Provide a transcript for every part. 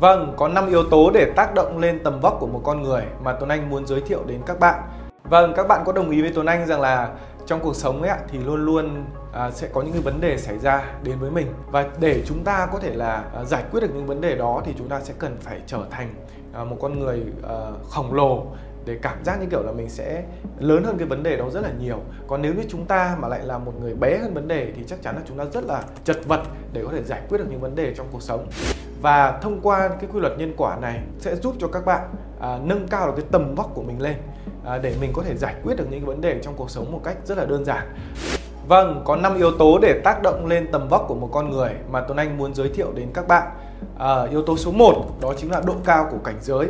Vâng, có 5 yếu tố để tác động lên tầm vóc của một con người mà Tuấn Anh muốn giới thiệu đến các bạn. Vâng, các bạn có đồng ý với Tuấn Anh rằng là trong cuộc sống ấy thì luôn luôn à, sẽ có những cái vấn đề xảy ra đến với mình. Và để chúng ta có thể là à, giải quyết được những vấn đề đó thì chúng ta sẽ cần phải trở thành à, một con người à, khổng lồ để cảm giác như kiểu là mình sẽ lớn hơn cái vấn đề đó rất là nhiều. Còn nếu như chúng ta mà lại là một người bé hơn vấn đề thì chắc chắn là chúng ta rất là chật vật để có thể giải quyết được những vấn đề trong cuộc sống và thông qua cái quy luật nhân quả này sẽ giúp cho các bạn à, nâng cao được cái tầm vóc của mình lên à, để mình có thể giải quyết được những cái vấn đề trong cuộc sống một cách rất là đơn giản Vâng, có 5 yếu tố để tác động lên tầm vóc của một con người mà Tuấn Anh muốn giới thiệu đến các bạn. À, yếu tố số 1 đó chính là độ cao của cảnh giới.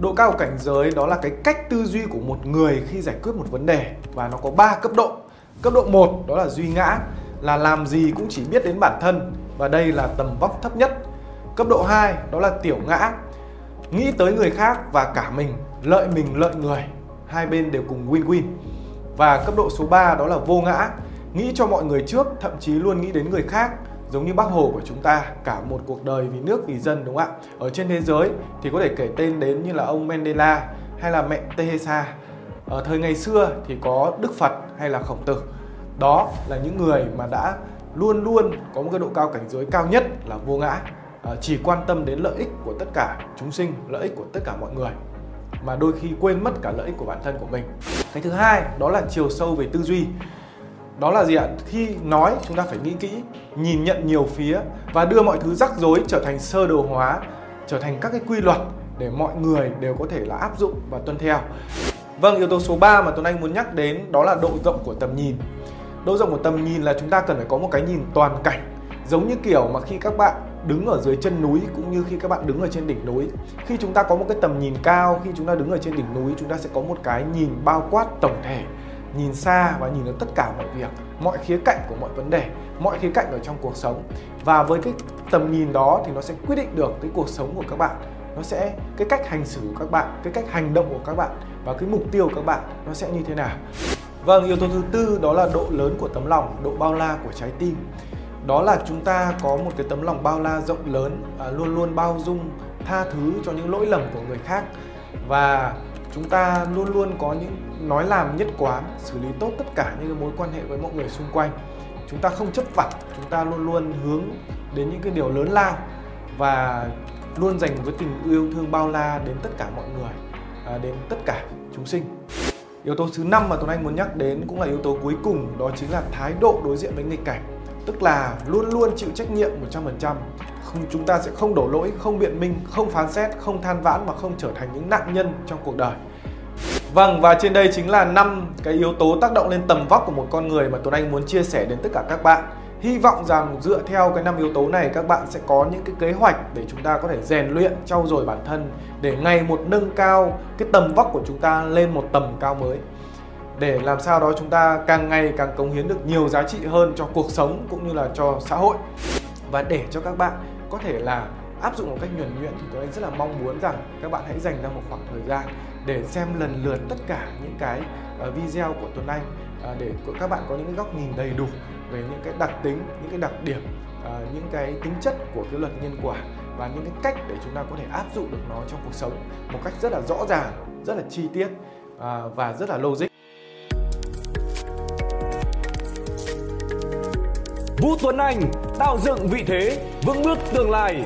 Độ cao của cảnh giới đó là cái cách tư duy của một người khi giải quyết một vấn đề và nó có 3 cấp độ. Cấp độ 1 đó là duy ngã, là làm gì cũng chỉ biết đến bản thân và đây là tầm vóc thấp nhất. Cấp độ 2 đó là tiểu ngã, nghĩ tới người khác và cả mình, lợi mình lợi người, hai bên đều cùng win-win. Và cấp độ số 3 đó là vô ngã, nghĩ cho mọi người trước, thậm chí luôn nghĩ đến người khác giống như bác Hồ của chúng ta cả một cuộc đời vì nước vì dân đúng không ạ? Ở trên thế giới thì có thể kể tên đến như là ông Mandela hay là mẹ Teresa. Ở thời ngày xưa thì có Đức Phật hay là Khổng Tử. Đó là những người mà đã luôn luôn có một cái độ cao cảnh giới cao nhất là vô ngã. Ờ, chỉ quan tâm đến lợi ích của tất cả chúng sinh, lợi ích của tất cả mọi người, mà đôi khi quên mất cả lợi ích của bản thân của mình. Cái thứ hai, đó là chiều sâu về tư duy. Đó là gì ạ? Khi nói, chúng ta phải nghĩ kỹ, nhìn nhận nhiều phía và đưa mọi thứ rắc rối trở thành sơ đồ hóa, trở thành các cái quy luật để mọi người đều có thể là áp dụng và tuân theo. Vâng yếu tố số 3 mà tuấn anh muốn nhắc đến, đó là độ rộng của tầm nhìn. Độ rộng của tầm nhìn là chúng ta cần phải có một cái nhìn toàn cảnh, giống như kiểu mà khi các bạn đứng ở dưới chân núi cũng như khi các bạn đứng ở trên đỉnh núi. Khi chúng ta có một cái tầm nhìn cao, khi chúng ta đứng ở trên đỉnh núi, chúng ta sẽ có một cái nhìn bao quát tổng thể, nhìn xa và nhìn được tất cả mọi việc, mọi khía cạnh của mọi vấn đề, mọi khía cạnh ở trong cuộc sống. Và với cái tầm nhìn đó thì nó sẽ quyết định được cái cuộc sống của các bạn. Nó sẽ, cái cách hành xử của các bạn, cái cách hành động của các bạn và cái mục tiêu của các bạn nó sẽ như thế nào. Vâng yếu tố thứ tư đó là độ lớn của tấm lòng, độ bao la của trái tim đó là chúng ta có một cái tấm lòng bao la rộng lớn à, luôn luôn bao dung tha thứ cho những lỗi lầm của người khác. Và chúng ta luôn luôn có những nói làm nhất quán xử lý tốt tất cả những mối quan hệ với mọi người xung quanh. Chúng ta không chấp vặt chúng ta luôn luôn hướng đến những cái điều lớn lao và luôn dành với tình yêu thương bao la đến tất cả mọi người à, đến tất cả chúng sinh. Yếu tố thứ năm mà tuấn anh muốn nhắc đến cũng là yếu tố cuối cùng đó chính là thái độ đối diện với nghịch cảnh tức là luôn luôn chịu trách nhiệm 100% không chúng ta sẽ không đổ lỗi không biện minh không phán xét không than vãn mà không trở thành những nạn nhân trong cuộc đời Vâng và trên đây chính là năm cái yếu tố tác động lên tầm vóc của một con người mà Tuấn Anh muốn chia sẻ đến tất cả các bạn. Hy vọng rằng dựa theo cái năm yếu tố này các bạn sẽ có những cái kế hoạch để chúng ta có thể rèn luyện, trau dồi bản thân để ngày một nâng cao cái tầm vóc của chúng ta lên một tầm cao mới. Để làm sao đó chúng ta càng ngày càng cống hiến được nhiều giá trị hơn cho cuộc sống cũng như là cho xã hội. Và để cho các bạn có thể là áp dụng một cách nhuần nhuyễn thì tôi rất là mong muốn rằng các bạn hãy dành ra một khoảng thời gian để xem lần lượt tất cả những cái ờ, video của Tuấn Anh ờ, để các bạn có những cái góc nhìn đầy đủ về những cái đặc tính, những cái đặc điểm, ờ, những cái tính chất của cái luật nhân quả và những cái cách để chúng ta có thể áp dụng được nó trong cuộc sống một cách rất là rõ ràng, rất là chi tiết và rất là logic. Vũ Tuấn Anh tạo dựng vị thế vững bước tương lai.